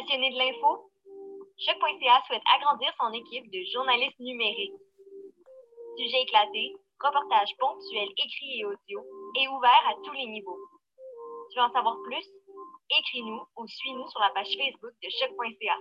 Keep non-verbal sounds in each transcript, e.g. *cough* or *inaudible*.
XM. Passionné de l'info? Choc.ca souhaite agrandir son équipe de journalistes numériques. Sujets éclatés, reportages ponctuels écrits et audio et ouverts à tous les niveaux. Tu veux en savoir plus? Écris-nous ou suis-nous sur la page Facebook de choc.ca.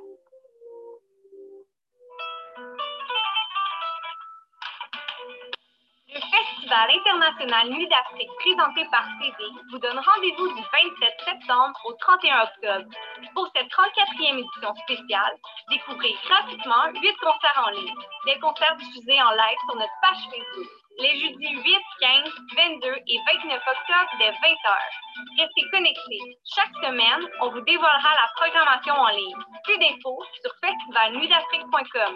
Festival international Nuit d'Afrique présenté par CV vous donne rendez-vous du 27 septembre au 31 octobre. Pour cette 34e édition spéciale, découvrez gratuitement 8 concerts en ligne. Des concerts diffusés en live sur notre page Facebook les jeudis 8, 15, 22 et 29 octobre dès 20h. Restez connectés. Chaque semaine, on vous dévoilera la programmation en ligne. Plus d'infos sur festivalnuitdafrique.com.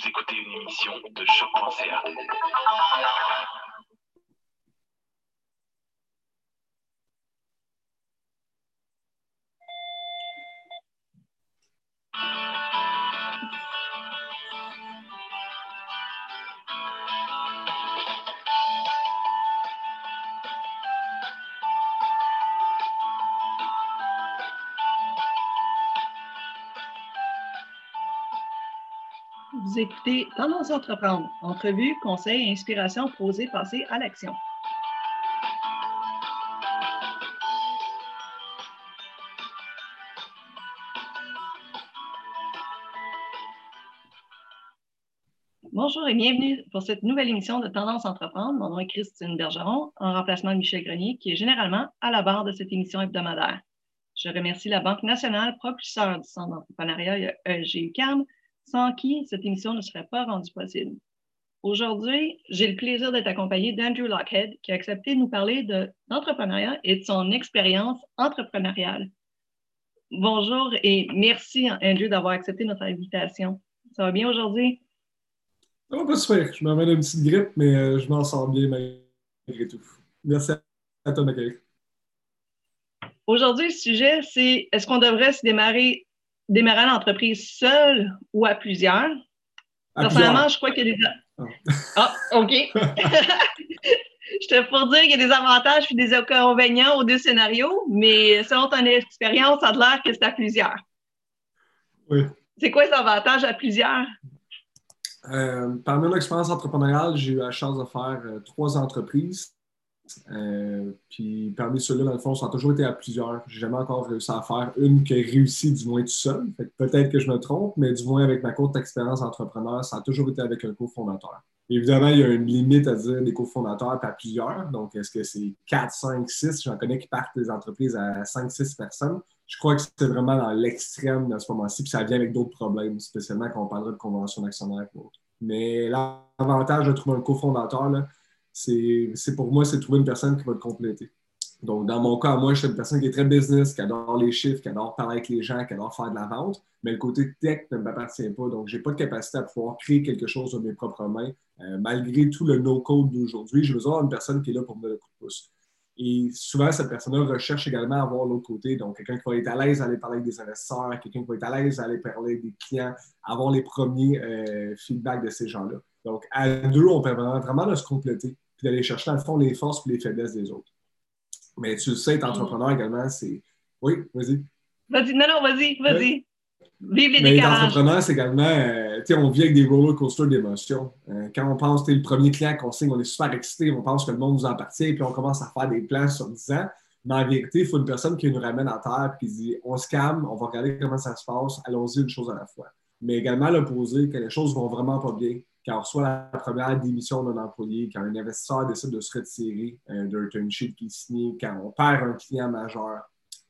Vous écoutez une émission de choc.ca. écoutez Tendance entreprendre, entrevue, conseils, inspiration, poser, passer à l'action. Bonjour et bienvenue pour cette nouvelle émission de Tendance entreprendre. Mon nom est Christine Bergeron, en remplacement de Michel Grenier, qui est généralement à la barre de cette émission hebdomadaire. Je remercie la Banque nationale, propulseur du Centre d'entrepreneuriat EGUCAM, sans qui cette émission ne serait pas rendue possible. Aujourd'hui, j'ai le plaisir d'être accompagné d'Andrew Lockhead, qui a accepté de nous parler d'entrepreneuriat et de son expérience entrepreneuriale. Bonjour et merci, Andrew, d'avoir accepté notre invitation. Ça va bien aujourd'hui? Ça va pas super. Je m'amène une petite grippe, mais euh, je m'en sors bien malgré tout. Merci à toi. Aujourd'hui, le sujet, c'est est-ce qu'on devrait se démarrer démarrer l'entreprise seule ou à plusieurs? Personnellement, je crois qu'il y a des. Ah, ah OK. *laughs* je te pour dire qu'il y a des avantages et des inconvénients aux deux scénarios, mais selon ton expérience, ça a l'air que c'est à plusieurs. Oui. C'est quoi les avantages à plusieurs? Euh, par mon expérience entrepreneuriale, j'ai eu la chance de faire euh, trois entreprises. Euh, puis parmi ceux-là, dans le fond, ça a toujours été à plusieurs. J'ai jamais encore réussi à faire une qui a réussi du moins tout seul. Peut-être que je me trompe, mais du moins avec ma courte expérience entrepreneur, ça a toujours été avec un cofondateur. Évidemment, il y a une limite à dire des cofondateurs à plusieurs. Donc, est-ce que c'est 4, 5, 6? J'en connais qui partent des entreprises à 5, 6 personnes. Je crois que c'est vraiment dans l'extrême à ce moment-ci, puis ça vient avec d'autres problèmes, spécialement quand on parlera de convention d'actionnaire ou autre. Mais l'avantage de trouver un cofondateur, c'est pour moi, c'est trouver une personne qui va te compléter. Donc, dans mon cas, moi, je suis une personne qui est très business, qui adore les chiffres, qui adore parler avec les gens, qui adore faire de la vente, mais le côté tech ne m'appartient pas. Donc, je n'ai pas de capacité à pouvoir créer quelque chose de mes propres mains. Euh, malgré tout le no-code d'aujourd'hui, j'ai besoin d'une personne qui est là pour me donner le coup de pouce. Et souvent, cette personne-là recherche également à avoir l'autre côté. Donc, quelqu'un qui va être à l'aise à aller parler avec des investisseurs, quelqu'un qui va être à l'aise à aller parler avec des clients, avoir les premiers euh, feedbacks de ces gens-là. Donc, à deux, on permet vraiment de se compléter puis d'aller chercher, dans le fond, les forces et les faiblesses des autres. Mais tu sais, être entrepreneur également, c'est. Oui, vas-y. Vas-y, non, non, vas-y, vas-y. Vive les Mais être entrepreneur, c'est également, euh, tu sais, on vit avec des roller coasters d'émotions. Euh, quand on pense, tu le premier client qu'on signe, on est super excité, on pense que le monde nous appartient, puis on commence à faire des plans sur 10 ans. Mais en vérité, il faut une personne qui nous ramène à terre et qui dit on se calme, on va regarder comment ça se passe, allons-y une chose à la fois. Mais également l'opposé, que les choses vont vraiment pas bien, quand on reçoit la première démission d'un employé, quand un investisseur décide de se retirer euh, d'un term sheet qui est signé, quand on perd un client majeur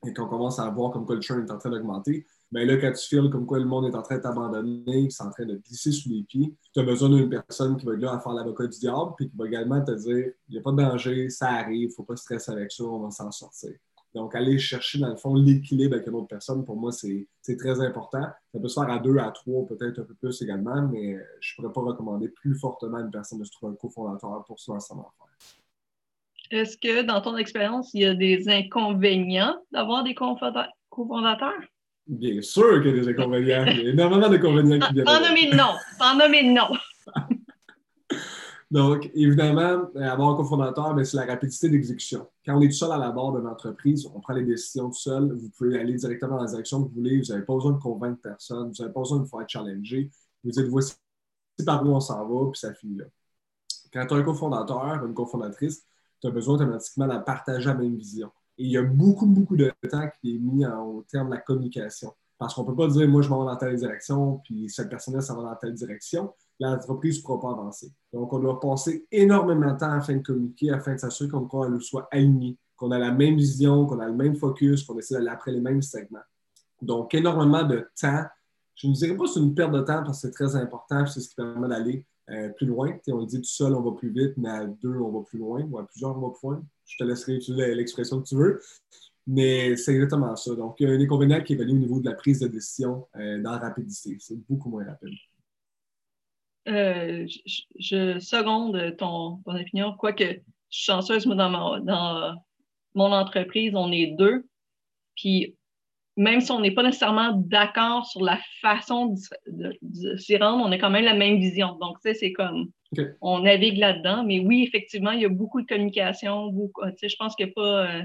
et qu'on commence à voir comme quoi le churn est en train d'augmenter, mais là, quand tu files comme quoi le monde est en train de t'abandonner, c'est en train de glisser sous les pieds, tu as besoin d'une personne qui va être là à faire l'avocat du diable, puis qui va également te dire il n'y a pas de danger, ça arrive, il ne faut pas stresser avec ça, on va s'en sortir. Donc, aller chercher, dans le fond, l'équilibre avec une autre personne, pour moi, c'est très important. Ça peut se faire à deux, à trois, peut-être un peu plus également, mais je ne pourrais pas recommander plus fortement à une personne de se trouver un cofondateur pour se lancer en affaires. Est-ce que, dans ton expérience, il y a des inconvénients d'avoir des cofondateurs? Bien sûr qu'il y a des inconvénients. Il y a énormément d'inconvénients qui viennent. Sans nommer nom. Sans nommer nom. Donc, évidemment, avoir un cofondateur, c'est la rapidité d'exécution. Quand on est tout seul à la barre d'une entreprise, on prend les décisions tout seul. Vous pouvez aller directement dans la direction que vous voulez. Vous n'avez pas besoin de convaincre personne. Vous n'avez pas besoin de faire challenger. Vous dites, voici par où on s'en va, puis ça finit là. Quand tu as un cofondateur, une cofondatrice, tu as besoin automatiquement de partager la même vision. Et il y a beaucoup, beaucoup de temps qui est mis au terme de la communication. Parce qu'on ne peut pas dire, moi, je m'en vais dans telle direction, puis cette personne-là, ça va dans telle direction. L'entreprise ne pourra pas avancer. Donc, on doit passer énormément de temps afin de communiquer, afin de s'assurer qu'on soit aligné, qu'on a la même vision, qu'on a le même focus, qu'on essaie d'aller après les mêmes segments. Donc, énormément de temps. Je ne dirais pas que c'est une perte de temps parce que c'est très important, c'est ce qui permet d'aller euh, plus loin. on dit tout seul, on va plus vite, mais à deux, on va plus loin, ou à plusieurs, on va plus loin. Je te laisserai utiliser l'expression que tu veux. Mais c'est exactement ça. Donc, il y a un inconvénient qui est venu au niveau de la prise de décision euh, dans la rapidité. C'est beaucoup moins rapide. Euh, je, seconde ton, opinion, quoique je suis chanceuse, moi, dans, dans mon entreprise, on est deux. Puis même si on n'est pas nécessairement d'accord sur la façon de, s'y rendre, on a quand même la même vision. Donc, tu sais, c'est comme, on navigue là-dedans. Mais oui, effectivement, il y a beaucoup de communication. Beaucoup, tu sais, je pense qu'il n'y a pas, euh,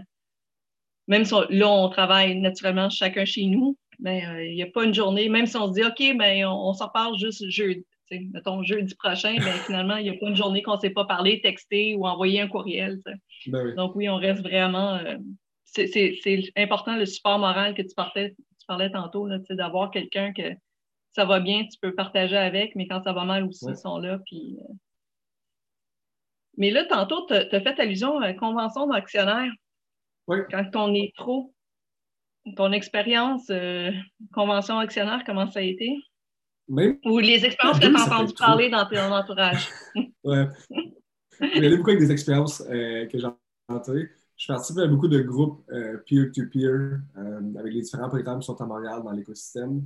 même si là, on travaille naturellement chacun chez nous, mais euh, il n'y a pas une journée, même si on se dit, OK, ben, on, s'en parle juste jeudi, mettons jeudi prochain, ben, finalement, il n'y a pas une journée qu'on ne s'est pas parlé, texté ou envoyé un courriel. Ben Donc, oui, on reste vraiment. Euh, c'est important le support moral que tu, tu parlais tantôt, d'avoir quelqu'un que ça va bien, tu peux partager avec, mais quand ça va mal aussi, ils sont là. Puis, euh. Mais là, tantôt, tu as, fait allusion à la convention d'actionnaire. Oui. Quand on est trop, ton expérience, euh, convention actionnaire, comment ça a été? Ou les expériences que tu as entendues parler dans ton entourage. y a beaucoup avec des expériences euh, que j'ai entendues. Je participe à beaucoup de groupes euh, peer-to-peer euh, avec les différents programmes qui sont à Montréal dans l'écosystème.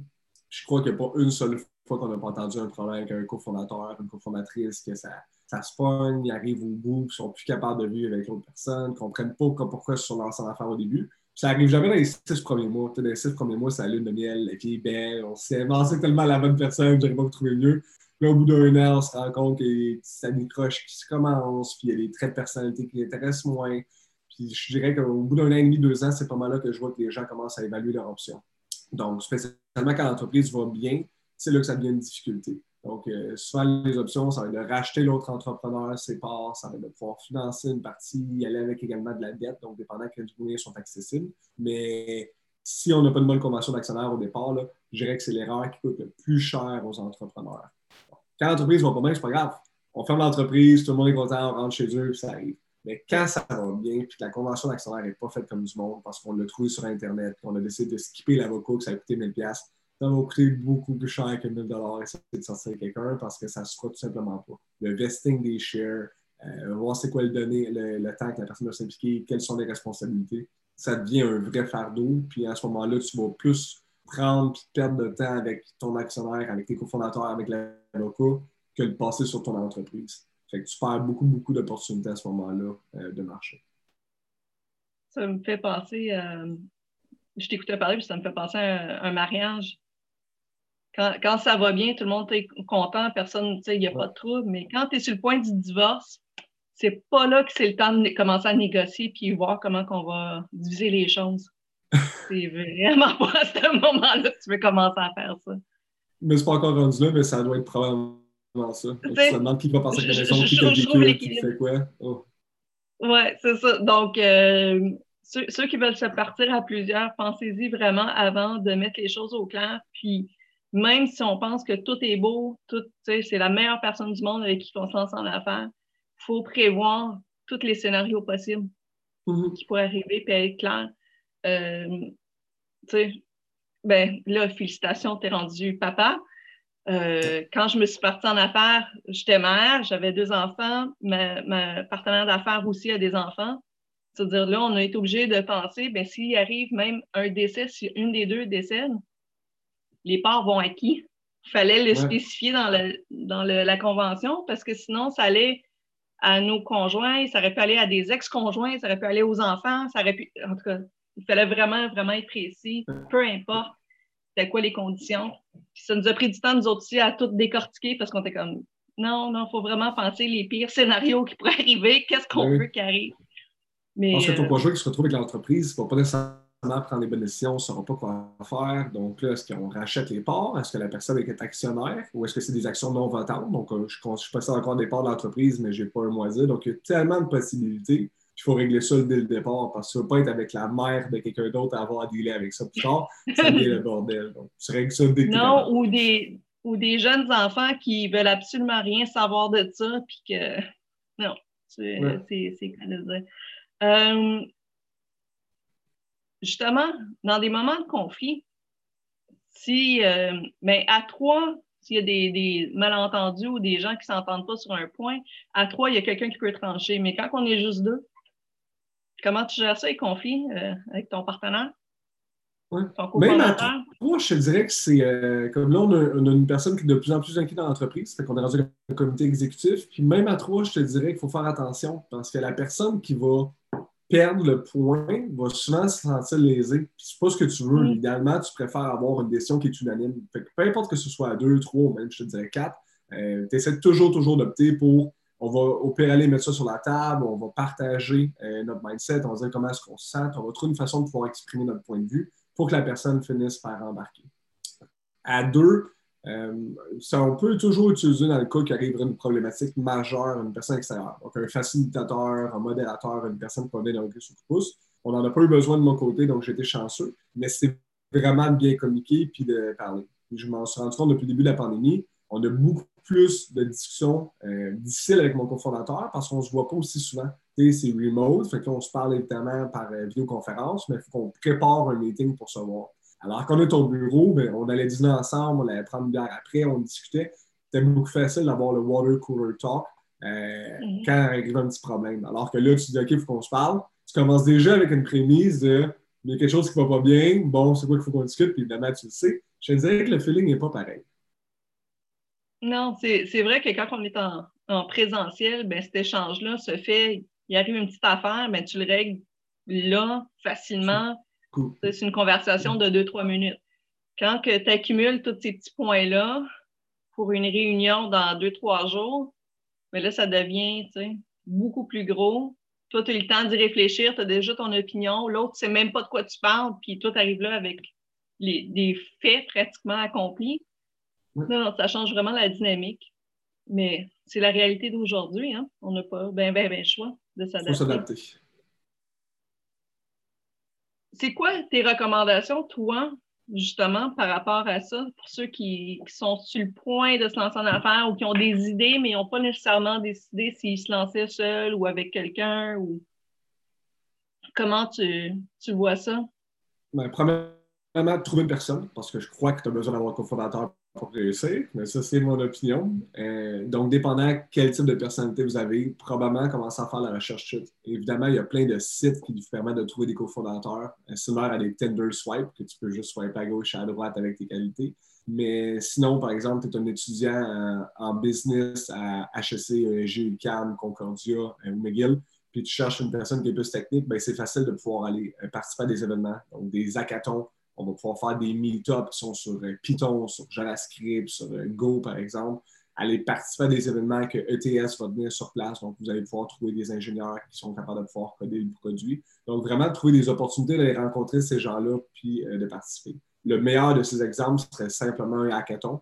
Je crois qu'il n'y a pas une seule fois qu'on n'a pas entendu un problème avec un cofondateur, une cofondatrice, que ça, ça se pogne, ils arrivent au bout, ils ne sont plus capables de vivre avec l'autre personne, ne comprennent pas pourquoi ils se sont lancés en affaires au début. Ça arrive jamais dans les six premiers mois. Dans les six premiers mois, c'est la lune de miel, vie est belle, on s'est avancé tellement à la bonne personne, j'arrive pas à vous trouver mieux. Là, au bout d'un an, on se rend compte que ça décroche qui se commence, puis il y a des traits de personnalité qui intéressent moins je dirais qu'au bout d'un an et demi, deux ans, c'est pas mal là que je vois que les gens commencent à évaluer leur option. Donc, spécialement quand l'entreprise va bien, c'est là que ça devient une difficulté. Donc, euh, souvent, les options, ça va être de racheter l'autre entrepreneur, ses parts, ça va être de pouvoir financer une partie, y aller avec également de la dette, donc dépendant quels moyens sont accessibles. Mais si on n'a pas de bonne convention d'actionnaire au départ, là, je dirais que c'est l'erreur qui coûte le plus cher aux entrepreneurs. Quand l'entreprise va pas bien, c'est pas grave. On ferme l'entreprise, tout le monde est content, on rentre chez eux, ça arrive. Mais quand ça va bien, puis que la convention d'actionnaire n'est pas faite comme du monde parce qu'on l'a trouvé sur Internet, qu'on a décidé de skipper l'avocat, que ça a coûté 1000$, ça va coûter beaucoup plus cher que 1000$ essayer de sortir quelqu'un parce que ça ne se fera tout simplement pas. Le vesting des shares, euh, voir c'est quoi le, donner, le, temps que la personne va s'impliquer, quelles sont les responsabilités, ça devient un vrai fardeau. Puis à ce moment-là, tu vas plus prendre et perdre de temps avec ton actionnaire, avec tes cofondateurs, avec l'avocat, que de passer sur ton entreprise. Fait que tu perds beaucoup, beaucoup d'opportunités à ce moment-là euh, de marché. Ça me fait penser, euh, je t'écoutais parler, puis ça me fait penser à un, mariage. Quand, ça va bien, tout le monde est content, personne, tu sais, il n'y a pas de trouble, mais quand tu es sur le point du divorce, c'est pas là que c'est le temps de commencer à négocier puis voir comment on va diviser les choses. *laughs* c'est vraiment pas à ce moment-là que tu veux commencer à faire ça. Mais c'est pas encore rendu là, mais ça doit être probablement ça. Tu te demandes qui va passer la maison, qui t'a vécu, qui fait quoi. Oh. Ouais, c'est ça. Donc, euh, ceux, ceux, qui veulent se partir à plusieurs, pensez-y vraiment avant de mettre les choses au clair. Puis, même si on pense que tout est beau, tout, c'est la meilleure personne du monde avec qui on se lance en affaires, il faut prévoir tous les scénarios possibles Mhm. qui pourraient arriver et être clairs. Euh, ben là, félicitations, t'es rendu papa. Euh, quand je me suis partie en affaires, j'étais mère, j'avais deux enfants, ma, ma partenaire d'affaires aussi a des enfants. C'est-à-dire, là, on a été obligé de penser, ben, s'il arrive même un décès, si une des deux décède, les parts vont à qui? Il fallait le Ouais. spécifier dans, le, dans le- la convention parce que sinon, ça allait à nos conjoints, ça aurait pu aller à des ex-conjoints, ça aurait pu aller aux enfants, ça aurait pu. En tout cas, il fallait vraiment, vraiment être précis, peu importe c'était quoi les conditions. Puis ça nous a pris du temps, nous autres aussi, à tout décortiquer parce qu'on était comme non, non, il faut vraiment penser les pires scénarios qui pourraient arriver, qu'est-ce qu'on Oui. veut qui arrive. Mais pense que ton euh, projet qui se retrouve avec l'entreprise, ne va pas nécessairement prendre les bonnes décisions, ne saura pas quoi faire. Donc là, est-ce qu'on rachète les parts? Est-ce que la personne est actionnaire? Ou est-ce que c'est des actions non votantes? Donc, euh, je, je possède encore des parts de l'entreprise, mais je n'ai pas à dire. Donc, il y a tellement de possibilités qu'il faut régler ça dès le départ parce que tu ne veux pas être avec la mère de quelqu'un d'autre à avoir à dealer avec ça plus tard. Ça devient le bordel. Donc, tu règles ça dès que t'es non, ou des, ou des jeunes enfants qui veulent absolument rien savoir de ça, puis que non, c'est Ouais. c'est-. Euh, justement, dans des moments de conflit, si, euh, ben, à trois, s'il y a des, des malentendus ou des gens qui ne s'entendent pas sur un point, à trois, il y a quelqu'un qui peut trancher. Mais quand on est juste deux, comment tu gères ça, les conflits euh, avec ton partenaire? Ouais. Ton Même à? Moi, je te dirais que c'est euh, comme là, on a, on a une personne qui est de plus en plus inquiète dans l'entreprise, fait qu'on est rendu un comité exécutif. Puis même à trois, je te dirais qu'il faut faire attention parce que la personne qui va perdre le point va souvent se sentir. Puis c'est pas ce que tu veux. Mm. Idéalement, tu préfères avoir une décision qui est unanime. Fait que peu importe que ce soit à deux, trois ou même, je te dirais quatre, tu essaies toujours, toujours d'opter pour on va au pire aller mettre ça sur la table, on va partager euh, notre mindset, on va dire comment est-ce qu'on se sent, on va trouver une façon de pouvoir exprimer notre point de vue pour que la personne finisse par embarquer. À deux, euh, ça, on peut toujours utiliser dans le cas qu'il arriverait une problématique majeure, une personne extérieure. Donc, un facilitateur, un modérateur, une personne qui donner sur le pouce. On n'en a pas eu besoin de mon côté, donc été chanceux. Mais c'est vraiment de bien communiquer puis de parler. Je m'en suis rendu compte depuis le début de la pandémie. On a beaucoup plus de discussions euh, difficiles avec mon cofondateur parce qu'on ne se voit pas aussi souvent. C'est remote, fait qu'on se parle évidemment par euh, vidéoconférence, mais il faut qu'on prépare un meeting pour se voir. Alors qu'on est au bureau, ben, on allait dîner ensemble, on allait prendre une bière après, on discutait. C'était beaucoup facile d'avoir le water cooler talk euh, Mhm. quand arrive un petit problème. Alors que là, tu dis OK, il faut qu'on se parle. Tu commences déjà avec une prémisse de il y a quelque chose qui ne va pas bien, bon, c'est quoi qu'il faut qu'on discute, puis évidemment, tu le sais. Je te dirais que le feeling n'est pas pareil. Non, c'est c'est vrai que quand on est en, en présentiel, ben, cet échange-là se fait, il arrive une petite affaire, ben, tu le règles là, facilement. Cool. C'est une conversation de deux, trois minutes. Quand tu accumules tous ces petits points-là pour une réunion dans deux, trois jours, mais là, ça devient beaucoup plus gros. Toi, tu as eu le temps d'y réfléchir, tu as déjà ton opinion. L'autre, tu sais même pas de quoi tu parles, puis toi, tu arrives là avec les, des faits pratiquement accomplis. Non, non, ça change vraiment la dynamique. Mais c'est la réalité d'aujourd'hui. Hein? On n'a pas ben, ben, ben choix de Il faut s'adapter. C'est quoi tes recommandations, toi, justement, par rapport à ça, pour ceux qui, sont sur le point de se lancer en affaires ou qui ont des idées, mais n'ont pas nécessairement décidé s'ils se lançaient seuls ou avec quelqu'un ou comment tu, tu vois ça? Ben, premièrement, trouver une personne, parce que je crois que tu as besoin d'avoir un cofondateur pour réussir, mais ça, c'est mon opinion. Euh, donc, dépendant quel type de personnalité vous avez, probablement commencer à faire la recherche. Évidemment, il y a plein de sites qui vous permettent de trouver des cofondateurs, euh, similaires à des Tinder Swipe, que tu peux juste swiper à gauche et à droite avec tes qualités. Mais sinon, par exemple, tu es un étudiant en, en business à HEC, ESG, UQAM, Concordia euh, ou McGill, puis tu cherches une personne qui est plus technique, ben, c'est facile de pouvoir aller euh, participer à des événements, donc des hackathons. On va pouvoir faire des meet-ups qui sont sur euh, Python, sur JavaScript, sur euh, Go, par exemple. Aller participer à des événements que ETS va venir sur place. Donc, vous allez pouvoir trouver des ingénieurs qui sont capables de pouvoir coder le produit. Donc, vraiment, trouver des opportunités d'aller rencontrer ces gens-là puis euh, de participer. Le meilleur de ces exemples serait simplement un hackathon.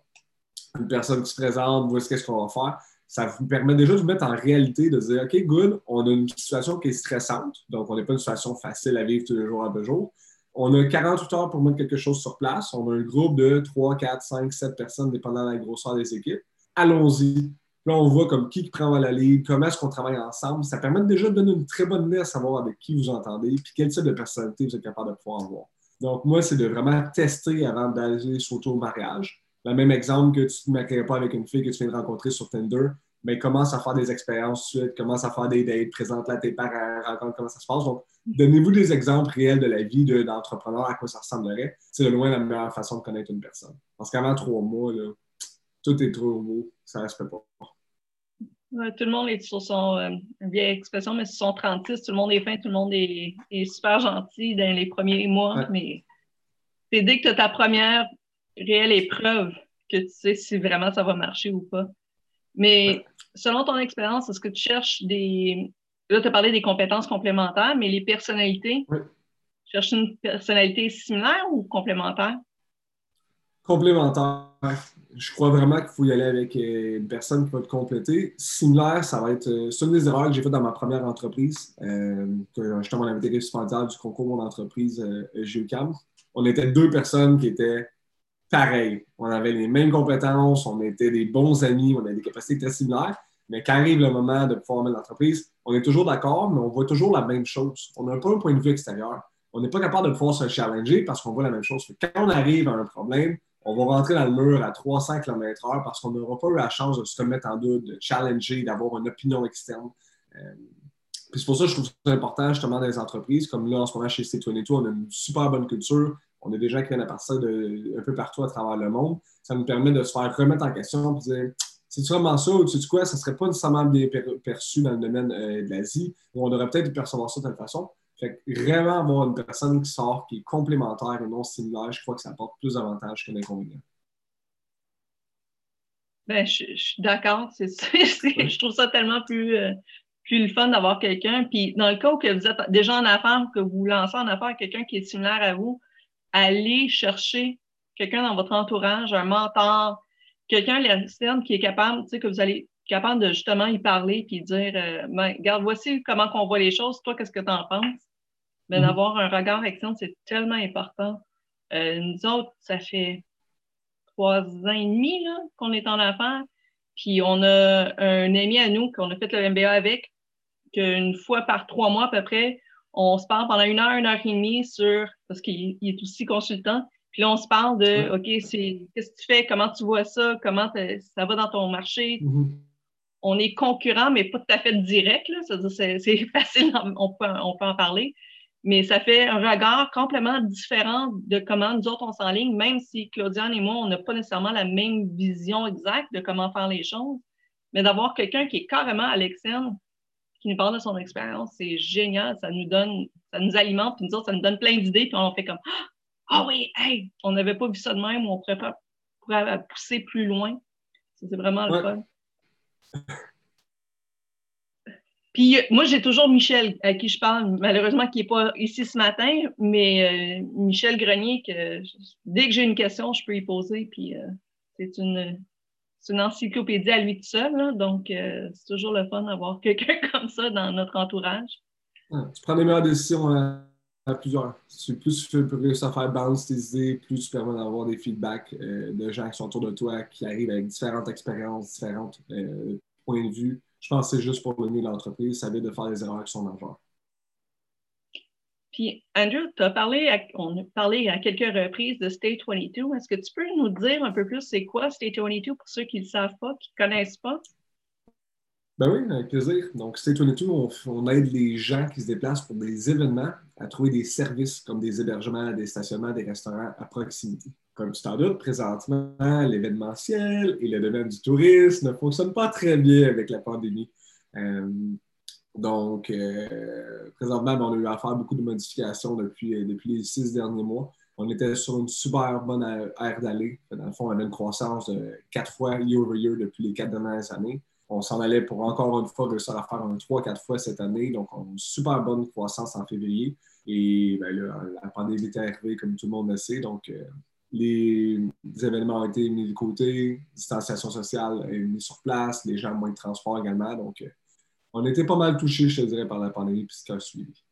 Une personne qui se présente, voici qu'est-ce qu'on va faire. ça vous permet déjà de vous mettre en réalité, de dire, OK, good, on a une situation qui est stressante, donc on n'est pas une situation facile à vivre tous les jours à deux jours. On a 48 heures pour mettre quelque chose sur place. On a un groupe de 3, 4, 5, 7 personnes, dépendant de la grosseur des équipes. Allons-y. Là, on voit comme qui prend la lead, comment est-ce qu'on travaille ensemble. Ça permet déjà de donner une très bonne idée à savoir avec qui vous entendez, puis quel type de personnalité vous êtes capable de pouvoir avoir. Donc, moi, c'est de vraiment tester avant d'aller sur au mariage. Le même exemple que tu ne te pas avec une fille que tu viens de rencontrer sur Tinder, mais commence à faire des expériences suite, commence à faire des dates, présente-la à tes parents, rencontre comment ça se passe. Donnez-vous des exemples réels de la vie d'entrepreneur, à quoi ça ressemblerait? C'est de loin la meilleure façon de connaître une personne. Parce qu'avant trois mois, tout est trop beau, ça ne se fait pas. tout le monde est sur son, euh, vieille expression, mais sur son 36, tout le monde est fin, tout le monde est, super gentil dans les premiers mois, mais c'est dès que tu as ta première réelle épreuve que tu sais si vraiment ça va marcher ou pas. Mais selon ton expérience, est-ce que tu cherches des. Là, tu as parlé des compétences complémentaires, mais les personnalités, oui. tu cherches une personnalité similaire ou complémentaire? Complémentaire. Je crois vraiment qu'il faut y aller avec euh, une personne qui va te compléter. Similaire, ça va être. Euh, c'est une des erreurs que j'ai faites dans ma première entreprise, euh, que justement, on avait été récipiendaire du concours Mon entreprise euh. On était deux personnes qui étaient pareil. On avait les mêmes compétences, on était des bons amis, on avait des capacités très similaires. Mais quand arrive le moment de former l'entreprise, on est toujours d'accord, mais on voit toujours la même chose. On n'a pas un point de vue extérieur. On n'est pas capable de pouvoir se challenger parce qu'on voit la même chose. Quand on arrive à un problème, on va rentrer dans le mur à 300 km/h parce qu'on n'aura pas eu la chance de se remettre en doute, de challenger, d'avoir une opinion externe. Euh, c'est pour ça que je trouve ça important justement dans les entreprises. Comme là, en ce moment, chez C22, on a une super bonne culture. On a des gens qui viennent à partir de un peu partout à travers le monde. Ça nous permet de se faire remettre en question et dire c'est vraiment ça ou tu sais quoi, ça ne serait pas nécessairement bien perçu dans le domaine euh, de l'Asie où on aurait peut-être percevoir ça de telle façon. Fait que vraiment avoir une personne qui sort, qui est complémentaire et non similaire, je crois que ça apporte plus d'avantages que d'inconvénients. Ben, je, suis d'accord. *laughs* je trouve ça tellement plus, euh, plus le fun d'avoir quelqu'un. Puis dans le cas où vous êtes déjà en affaires, que vous lancez en affaires quelqu'un qui est similaire à vous, allez chercher quelqu'un dans votre entourage, un mentor, quelqu'un l'externe qui est capable, tu sais, que vous allez capable de justement y parler puis dire euh, ben, regarde, voici comment on voit les choses, toi, qu'est-ce que tu en penses? Mais mm-hmm. d'avoir un regard externe, c'est tellement important. Euh, nous autres, ça fait trois ans et demi qu'on est en affaires. Puis on a un ami à nous qu'on a fait le MBA avec, qu'une fois par trois mois à peu près, on se parle pendant une heure, une heure et demie sur, parce qu'il est aussi consultant, puis là, on se parle de, OK, c'est qu'est-ce que tu fais, comment tu vois ça, comment ça va dans ton marché? Mm-hmm. On est concurrent, mais pas tout à fait direct, c'est *laughs* facile, on peut, on peut en parler. Mais ça fait un regard complètement différent de comment nous autres on s'enligne, même si Claudiane et moi, on n'a pas nécessairement la même vision exacte de comment faire les choses. Mais d'avoir quelqu'un qui est carrément à l'externe, qui nous parle de son expérience. C'est génial. Ça nous donne, ça nous alimente, puis nous autres, ça nous donne plein d'idées, puis on fait comme Ah oui, hey, on n'avait pas vu ça de même, on pourrait, pas, pourrait pousser plus loin. C'est vraiment le fun. Puis moi, j'ai toujours Michel à qui je parle, malheureusement qui n'est pas ici ce matin, mais euh, Michel Grenier, que dès que j'ai une question, je peux y poser. Puis euh, c'est une, encyclopédie à lui tout seul. donc, euh, c'est toujours le fun d'avoir quelqu'un *laughs* comme ça dans notre entourage. tu prends les meilleures décisions à, plusieurs. plus tu peux réussir à faire balance tes idées, plus tu permets d'avoir des feedbacks euh, de gens qui sont autour de toi, qui arrivent avec différentes expériences, différents euh, points de vue. Je pense que c'est juste pour le mieux de l'entreprise. Ça veut de faire des erreurs qui sont majeures. Puis, Andrew, tu as parlé, à, on a parlé à quelques reprises de State 22. Est-ce que tu peux nous dire un peu plus c'est quoi State 22 pour ceux qui ne le savent pas, qui ne connaissent pas? Ben oui, avec plaisir. Donc, State 22, on, aide les gens qui se déplacent pour des événements à trouver des services comme des hébergements, des stationnements, des restaurants à proximité. Comme tu t'en doutes, présentement, l'événementiel et le domaine du tourisme ne fonctionnent pas très bien avec la pandémie. Euh, donc, euh, présentement, on a eu à faire beaucoup de modifications depuis, euh, depuis les six derniers mois. On était sur une super bonne aire d'aller. Dans le fond, on avait une croissance de quatre fois year over year depuis les quatre dernières années. On s'en allait pour encore une fois réussir à faire un trois, quatre fois cette année. Donc, on a une super bonne croissance en février. Et ben là, la pandémie est arrivée, comme tout le monde le sait. Donc, euh, les, événements ont été mis de côté, distanciation sociale est mise sur place, les gens ont moins de transport également. Donc, euh, on était pas mal touchés, je te dirais, par la pandémie et ce qui a suivi.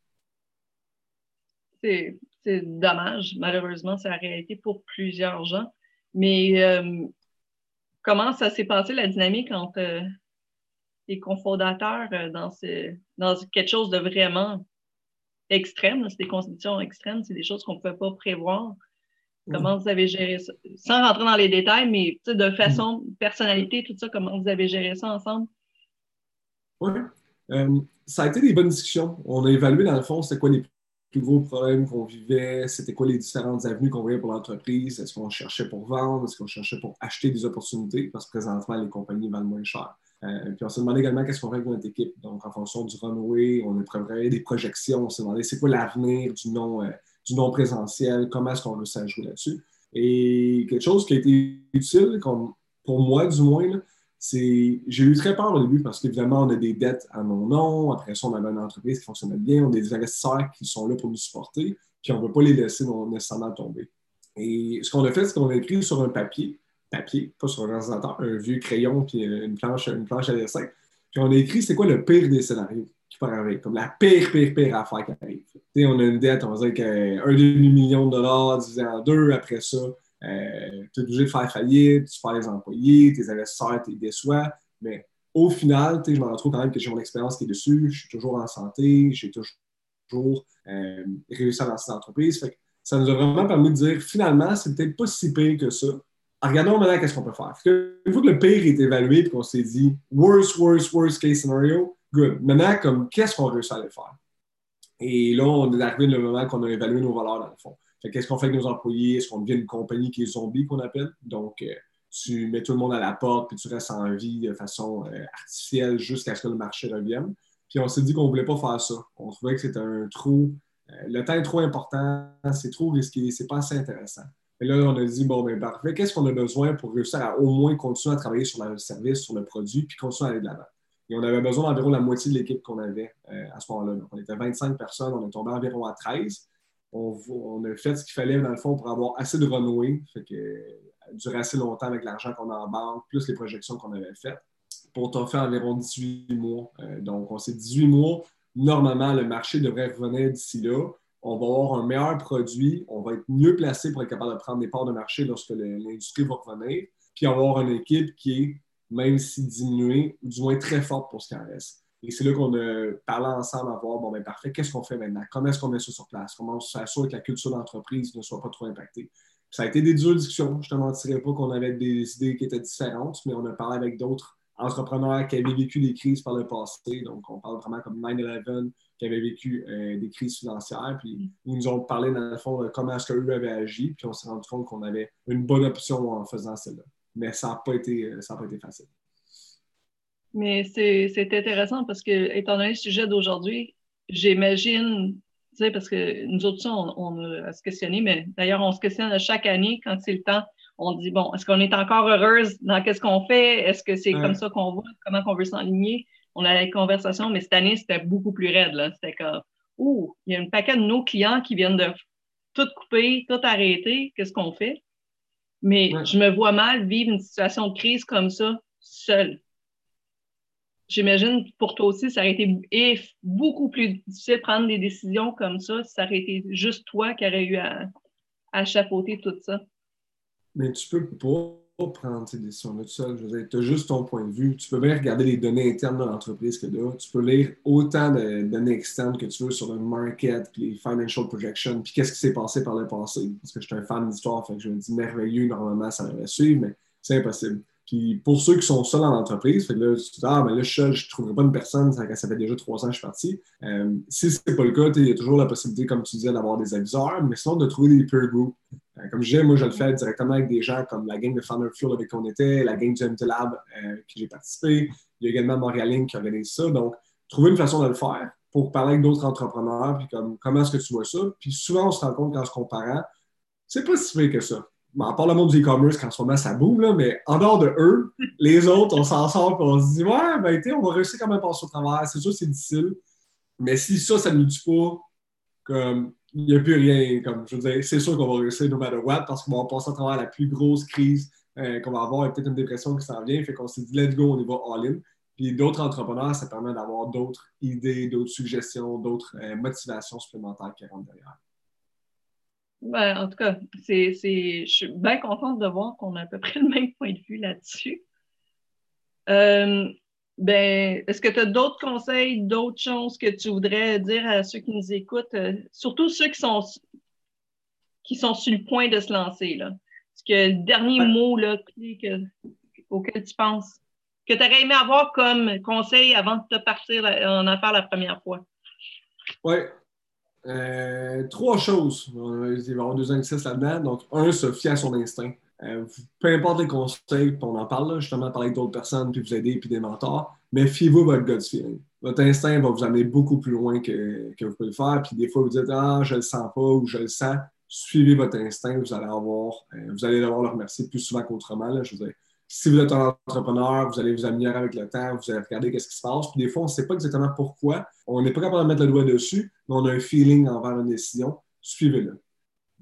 C'est dommage. Malheureusement, c'est la réalité pour plusieurs gens. Mais euh, comment ça s'est passé, la dynamique entre euh, les cofondateurs dans, dans quelque chose de vraiment extrême? C'est des constitutions extrêmes, c'est des choses qu'on ne pouvait pas prévoir. Comment vous avez géré ça? Sans rentrer dans les détails, mais de façon, personnalité, tout ça, comment vous avez géré ça ensemble? Oui. Euh, ça a été des bonnes discussions. On a évalué, dans le fond, c'était quoi les plus gros problèmes qu'on vivait, c'était quoi les différentes avenues qu'on voyait pour l'entreprise, est-ce qu'on cherchait pour vendre, est-ce qu'on cherchait pour acheter des opportunités, parce que présentement, les compagnies valent moins cher. Euh, puis on s'est demandé également qu'est-ce qu'on fait avec notre équipe. Donc, en fonction du runway, on préparé des projections, on s'est demandé c'est quoi l'avenir du non. Euh, du non présentiel, comment est-ce qu'on veut s'ajouter là-dessus. Et quelque chose qui a été utile, comme, pour moi du moins, c'est j'ai eu très peur au début parce qu'évidemment, on a des dettes à mon nom. Après ça, on avait une entreprise qui fonctionnait bien. On a des investisseurs qui sont là pour nous supporter. Puis on ne veut pas les laisser nécessairement tomber. Et ce qu'on a fait, c'est qu'on a écrit sur un papier, papier, pas sur un ordinateur, un vieux crayon puis une planche, une planche à dessin. Puis on a écrit c'est quoi le pire des scénarios comme la pire, pire, pire affaire qui arrive. on a une dette, on va dire qu'un demi-million de dollars divisé en deux, après ça, euh, tu es obligé de faire faillite, tu perds les employés, tes investisseurs, tu déçois, mais au final, je me retrouve quand même que j'ai mon expérience qui est dessus, je suis toujours en santé, j'ai toujours euh, réussi à lancer l'entreprise. Ça nous a vraiment permis de dire, finalement, c'est peut-être pas si pire que ça. Regardons maintenant qu'est-ce qu'on peut faire? Une fois que le pire est évalué et qu'on s'est dit, worst, worst, worst case scenario, Good. Maintenant, comme, qu'est-ce qu'on réussit à aller faire? Et là, on est arrivé le moment qu'on a évalué nos valeurs dans le fond. qu'est-ce qu'on fait avec nos employés? Est-ce qu'on devient une compagnie qui est zombie, qu'on appelle? Donc, euh, tu mets tout le monde à la porte, puis tu restes en vie de façon euh, artificielle jusqu'à ce que le marché revienne. Puis on s'est dit qu'on ne voulait pas faire ça. On trouvait que c'était un trou. Euh, le temps est trop important, c'est trop risqué, c'est pas assez intéressant. Et là, on a dit, bon, ben parfait, qu'est-ce qu'on a besoin pour réussir à au moins continuer à travailler sur le service, sur le produit, puis continuer à aller de l'avant? Et on avait besoin d'environ la moitié de l'équipe qu'on avait euh, à ce moment-là. Donc, on était 25 personnes, on est tombé environ à 13. On, a fait ce qu'il fallait, dans le fond, pour avoir assez de renouer, fait que, euh, durer assez longtemps avec l'argent qu'on a en banque, plus les projections qu'on avait faites, pour t'en faire environ 18 mois. Euh, donc, on s'est 18 mois. Normalement, le marché devrait revenir d'ici là. On va avoir un meilleur produit, on va être mieux placé pour être capable de prendre des parts de marché lorsque l'industrie va revenir. Puis, avoir une équipe qui est même si diminuée, du moins très forte pour ce qui en reste. Et c'est là qu'on a parlé ensemble à voir, bon, ben parfait, qu'est-ce qu'on fait maintenant? Comment est-ce qu'on met ça sur place? Comment on s'assure que la culture d'entreprise ne soit pas trop impactée? ça a été des dures discussions. Je ne te mentirais pas qu'on avait des idées qui étaient différentes, mais on a parlé avec d'autres entrepreneurs qui avaient vécu des crises par le passé. Donc, on parle vraiment comme 9-11, qui avaient vécu euh, des crises financières. Puis, ils nous ont parlé, dans le fond, de comment est-ce qu'eux avaient agi. Puis, on s'est rendu compte qu'on avait une bonne option en faisant celle-là mais ça n'a pas, été, euh, pas été facile. Mais c'est intéressant parce que, étant donné le sujet d'aujourd'hui, j'imagine, tu sais, parce que nous autres, on, on a se questionner, mais d'ailleurs, on se questionne à chaque année quand c'est le temps. On dit, bon, est-ce qu'on est encore heureuse dans qu'est-ce qu'on fait? Est-ce que c'est comme ça qu'on voit? Comment qu'on veut s'enligner? On a la conversation, mais cette année, c'était beaucoup plus raide. C'était comme, ouh, il y a un paquet de nos clients qui viennent de tout couper, tout arrêter. Qu'est-ce qu'on fait? Mais je me vois mal vivre une situation de crise comme ça seule. J'imagine pour toi aussi, ça aurait été beaucoup plus difficile de prendre des décisions comme ça si ça aurait été juste toi qui aurais eu à, à chapeauter tout ça. Mais tu peux pas prendre ces décisions-là tout seul. Je veux dire, tu as juste ton point de vue. Tu peux bien regarder les données internes de l'entreprise que là. Tu peux lire autant de données externes que tu veux sur le market, puis les financial projections, puis qu'est-ce qui s'est passé par le passé. Parce que je suis un fan d'histoire, fait que je me dis merveilleux, normalement, ça devrait suivre, mais c'est impossible. Puis pour ceux qui sont seuls dans l'entreprise, fait que là, tu te dis, ah, mais là, je ne trouverai pas une personne, ça, fait déjà trois ans que je suis parti. Euh, si ce n'est pas le cas, il y a toujours la possibilité, comme tu disais, d'avoir des aviseurs, mais sinon de trouver des peer groups. Euh, comme je disais, moi, je le fais directement avec des gens comme la gang de Founder Fuel avec qui on était, la gang du MT Lab euh, qui j'ai participé. Il y a également Montréal qui organise ça. Donc, trouver une façon de le faire pour parler avec d'autres entrepreneurs, puis comme, comment est-ce que tu vois ça? Puis souvent, on se rend compte qu'en se comparant, c'est pas si vrai que ça à part le monde du e-commerce, qu'en ce moment ça boum, là, mais en dehors de eux, *laughs* les autres, on s'en sort et on se dit Ouais, ben, on va réussir quand même à passer au travers. C'est sûr, c'est difficile. Mais si ça, ça ne nous dit pas comme il n'y a plus rien. Comme, je veux dire, c'est sûr qu'on va réussir no matter what parce qu'on va passer à travers la plus grosse crise euh, qu'on va avoir et peut-être une dépression qui s'en vient. Fait qu'on s'est dit, let's go, on y va all-in. Puis d'autres entrepreneurs, ça permet d'avoir d'autres idées, d'autres suggestions, d'autres euh, motivations supplémentaires qui rentrent derrière. Ben, en tout cas, c'est, je suis bien contente de voir qu'on a à peu près le même point de vue là-dessus. Euh, ben, est-ce que tu as d'autres conseils, d'autres choses que tu voudrais dire à ceux qui nous écoutent, euh, surtout ceux qui sont, qui sont sur le point de se lancer? Là? Est-ce que le dernier mot là, auquel tu penses, que tu aurais aimé avoir comme conseil avant de te partir en affaires la première fois? Oui, euh, trois choses. Il va y avoir deux exercices là-dedans. Donc, un, se fier à son instinct. Euh, peu importe les conseils, on en parle, justement, parler avec d'autres personnes, puis vous aider, puis des mentors, mais fiez-vous votre gut feeling. Votre instinct va vous amener beaucoup plus loin que, que vous pouvez le faire. Puis des fois, vous dites Ah, je le sens pas ou je le sens. Suivez votre instinct, vous allez avoir, euh, vous allez devoir le remercier plus souvent qu'autrement. Je si vous êtes un entrepreneur, vous allez vous améliorer avec le temps, vous allez regarder ce qui se passe. Puis des fois, on ne sait pas exactement pourquoi. On n'est pas capable de mettre le doigt dessus, mais on a un feeling envers une décision. Suivez-le.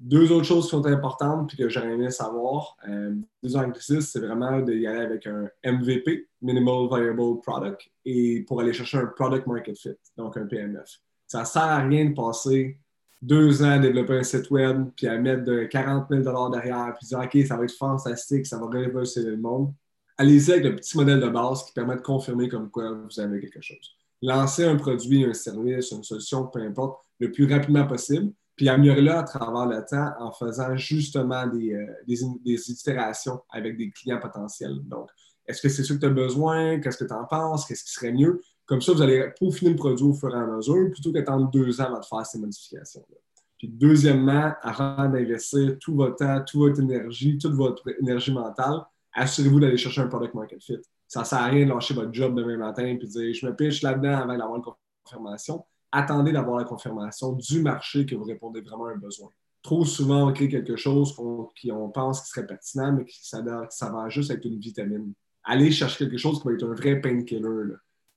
Deux autres choses qui sont importantes puis que j'aurais aimé savoir, euh, deux anglicismes, c'est vraiment d'y aller avec un MVP, Minimal Viable Product, et pour aller chercher un Product Market Fit, donc un PMF. Ça ne sert à rien de passer deux ans à développer un site web, puis à mettre de 40 000 derrière, puis dire OK, ça va être fantastique, ça va révolutionner le monde. Allez-y avec le petit modèle de base qui permet de confirmer comme quoi vous avez quelque chose. Lancez un produit, un service, une solution, peu importe, le plus rapidement possible, puis améliorer-le à travers le temps en faisant justement des, euh, des, itérations avec des clients potentiels. Donc, est-ce que c'est ce que tu as besoin? Qu'est-ce que tu en penses? Qu'est-ce qui serait mieux? Comme ça, vous allez peaufiner le produit au fur et à mesure plutôt qu'attendre deux ans avant de faire ces modifications-là. Puis deuxièmement, avant d'investir tout votre temps, toute votre énergie, toute votre énergie mentale, assurez-vous d'aller chercher un product market fit. Ça ne sert à rien de lâcher votre job demain matin et de dire je me pitch là-dedans avant d'avoir une confirmation. Attendez d'avoir la confirmation du marché que vous répondez vraiment à un besoin. Trop souvent, on crée quelque chose qu'on pense qui serait pertinent, mais qui va juste être une vitamine. Allez chercher quelque chose qui va être un vrai painkiller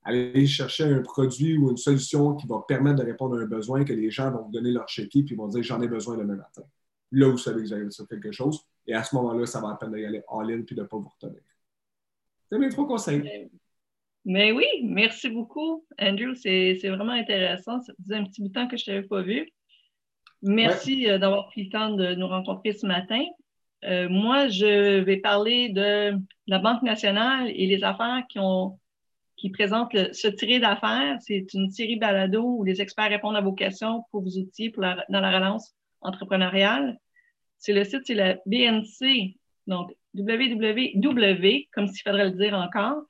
aller chercher un produit ou une solution qui va permettre de répondre à un besoin que les gens vont vous donner leur chéquier puis vont dire j'en ai besoin demain matin. Là, vous savez que vous avez sur quelque chose. Et à ce moment-là, ça va la peine d'y aller all-in puis de ne pas vous retenir. C'est mes trois conseils. Mais oui, merci beaucoup, Andrew. C'est vraiment intéressant. Ça faisait un petit bout de temps que je ne t'avais pas vu. Merci euh, d'avoir pris le temps de nous rencontrer ce matin. Euh, moi, je vais parler de la Banque nationale et les affaires qui ont qui présente le, ce tiré d'affaires. C'est une série balado où les experts répondent à vos questions pour vos outils pour la, dans la relance entrepreneuriale. C'est le site, c'est la BNC, donc www, comme s'il faudrait le dire encore.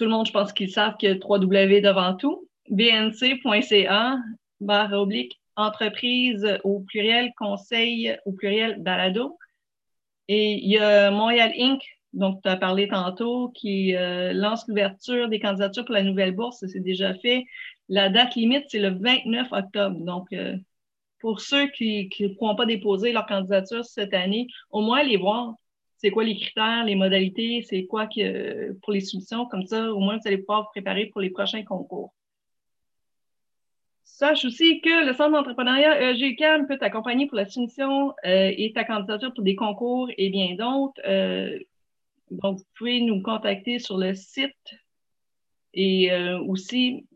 Tout le monde, je pense qu'ils savent qu'il y a 3W devant tout. bnc.ca, barre oblique, entreprise au pluriel, conseil au pluriel, balado. Et il y a Montréal Inc., donc, tu as parlé tantôt, qui euh, lance l'ouverture des candidatures pour la nouvelle bourse. C'est déjà fait. La date limite, c'est le 29 octobre. Donc, euh, pour ceux qui ne pourront pas déposer leur candidature cette année, au moins aller voir c'est quoi les critères, les modalités, c'est quoi que, pour les soumissions. Comme ça, au moins, vous allez pouvoir vous préparer pour les prochains concours. Sache aussi que le Centre d'entrepreneuriat EGCAM peut t'accompagner pour la soumission euh, et ta candidature pour des concours et bien d'autres. Donc, vous pouvez nous contacter sur le site et euh, aussi,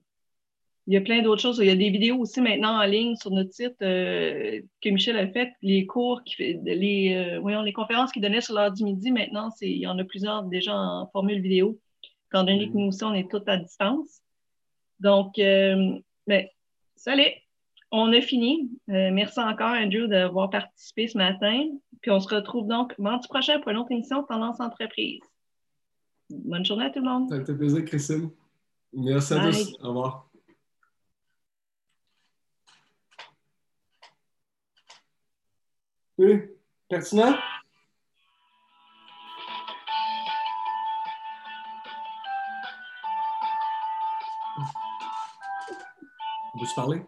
il y a plein d'autres choses. Il y a des vidéos aussi maintenant en ligne sur notre site euh, que Michel a fait. Les cours, qui fait, les, euh, voyons, les conférences qu'il donnait sur l'heure du midi, maintenant, il y en a plusieurs déjà en formule vidéo, étant donné que mm. nous aussi, on est tous à distance. Donc, mais, ben, salut! On a fini. merci encore, Andrew, d'avoir participé ce matin. Puis on se retrouve donc mardi prochain pour une autre émission de Tendance Entreprise. Bonne journée à tout le monde. Ça a été plaisir, Christine. Merci à tous. Au revoir. Oui, pertinent? On peut se parler?